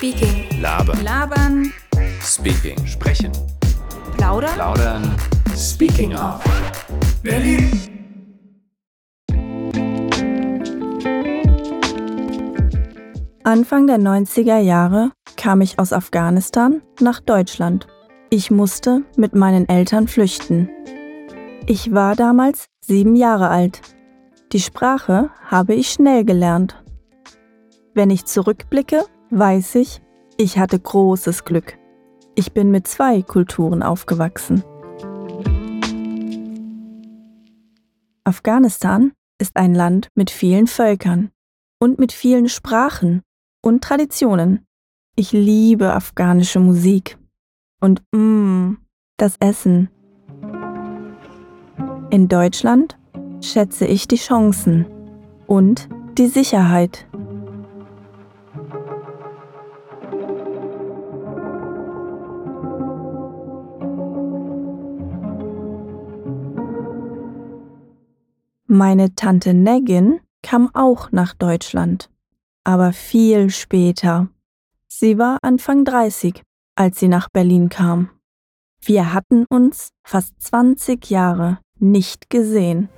Speaking. Labern. Labern. Speaking. Sprechen. Plaudern. Plaudern. Speaking of. Berlin. Anfang der 90er Jahre kam ich aus Afghanistan nach Deutschland. Ich musste mit meinen Eltern flüchten. Ich war damals sieben Jahre alt. Die Sprache habe ich schnell gelernt. Wenn ich zurückblicke, weiß ich, ich hatte großes Glück. Ich bin mit zwei Kulturen aufgewachsen. Afghanistan ist ein Land mit vielen Völkern und mit vielen Sprachen und Traditionen. Ich liebe afghanische Musik und mmm, das Essen. In Deutschland schätze ich die Chancen und die Sicherheit. Meine Tante Neggin kam auch nach Deutschland, aber viel später. Sie war Anfang 30, als sie nach Berlin kam. Wir hatten uns fast 20 Jahre nicht gesehen.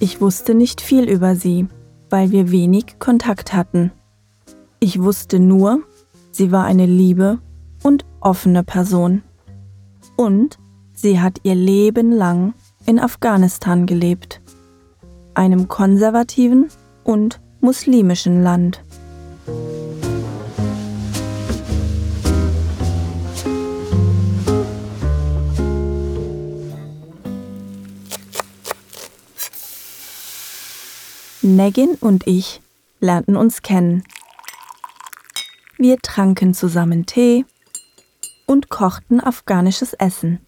Ich wusste nicht viel über sie, weil wir wenig Kontakt hatten. Ich wusste nur, sie war eine liebe und offene Person. Und Sie hat ihr Leben lang in Afghanistan gelebt, einem konservativen und muslimischen Land. Negin und ich lernten uns kennen. Wir tranken zusammen Tee und kochten afghanisches Essen.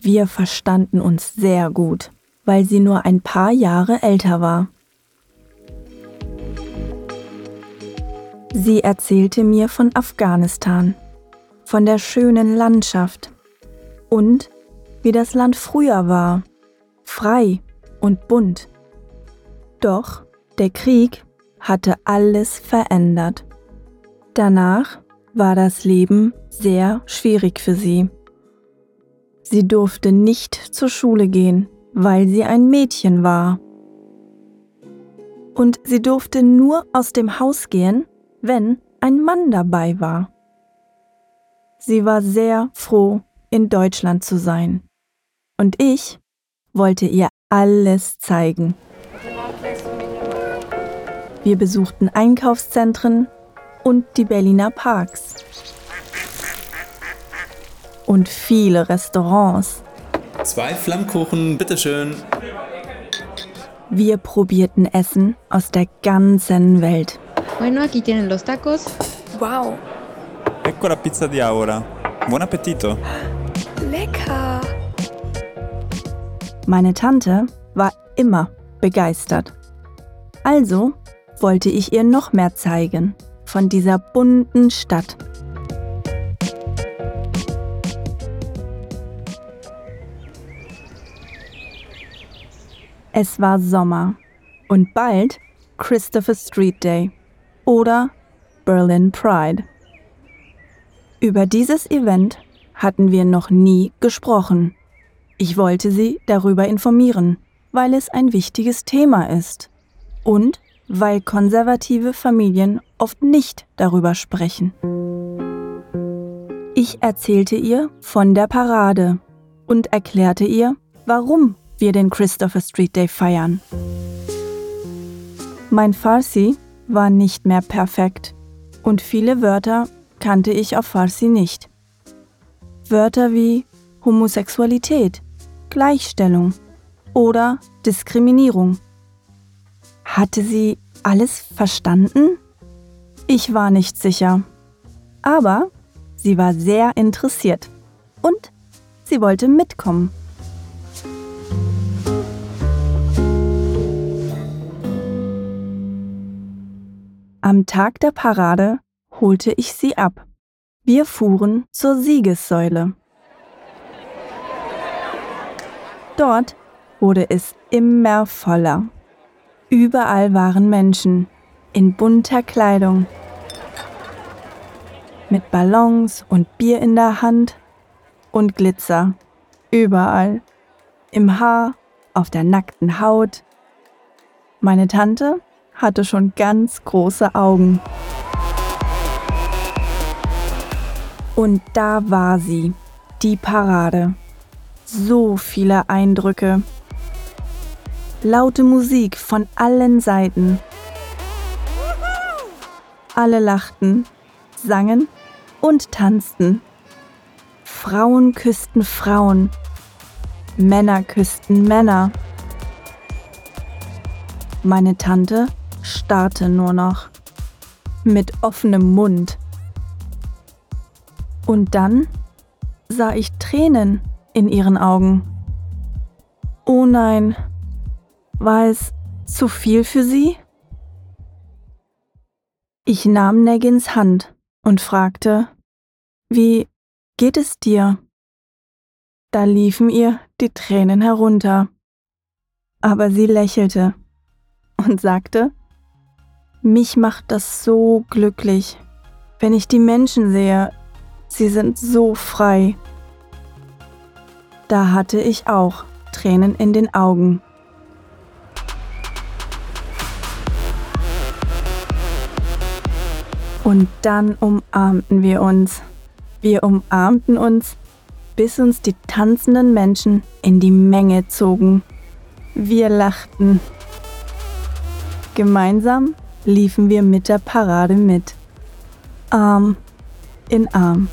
Wir verstanden uns sehr gut, weil sie nur ein paar Jahre älter war. Sie erzählte mir von Afghanistan, von der schönen Landschaft und wie das Land früher war, frei und bunt. Doch der Krieg hatte alles verändert. Danach war das Leben sehr schwierig für sie. Sie durfte nicht zur Schule gehen, weil sie ein Mädchen war. Und sie durfte nur aus dem Haus gehen, wenn ein Mann dabei war. Sie war sehr froh, in Deutschland zu sein. Und ich wollte ihr alles zeigen. Wir besuchten Einkaufszentren und die Berliner Parks und viele Restaurants. Zwei Flammkuchen, bitteschön. Wir probierten Essen aus der ganzen Welt. Bueno, aquí tienen los tacos. Wow. Ecco la pizza di Aura. Buon appetito. Lecker. Meine Tante war immer begeistert. Also wollte ich ihr noch mehr zeigen von dieser bunten Stadt. Es war Sommer und bald Christopher Street Day oder Berlin Pride. Über dieses Event hatten wir noch nie gesprochen. Ich wollte sie darüber informieren, weil es ein wichtiges Thema ist und weil konservative Familien oft nicht darüber sprechen. Ich erzählte ihr von der Parade und erklärte ihr, warum wir den Christopher Street Day feiern. Mein Farsi war nicht mehr perfekt und viele Wörter kannte ich auf Farsi nicht. Wörter wie Homosexualität, Gleichstellung oder Diskriminierung. Hatte sie alles verstanden? Ich war nicht sicher. Aber sie war sehr interessiert und sie wollte mitkommen. Am Tag der Parade holte ich sie ab. Wir fuhren zur Siegessäule. Dort wurde es immer voller. Überall waren Menschen, in bunter Kleidung. Mit Ballons und Bier in der Hand und Glitzer. Überall. Im Haar, auf der nackten Haut. Meine Tante hatte schon ganz große Augen. Und da war sie, die Parade. So viele Eindrücke. Laute Musik von allen Seiten. Alle lachten, sangen und tanzten. Frauen küssten Frauen. Männer küssten Männer. Meine Tante starrte nur noch. Mit offenem Mund. Und dann sah ich Tränen in ihren Augen. Oh nein, war es zu viel für sie? Ich nahm Negins Hand und fragte, wie geht es dir? Da liefen ihr die Tränen herunter. Aber sie lächelte und sagte, mich macht das so glücklich, wenn ich die Menschen sehe, sie sind so frei. Da hatte ich auch Tränen in den Augen. Und dann umarmten wir uns. Wir umarmten uns, bis uns die tanzenden Menschen in die Menge zogen. Wir lachten. Gemeinsam liefen wir mit der Parade mit. Arm in Arm.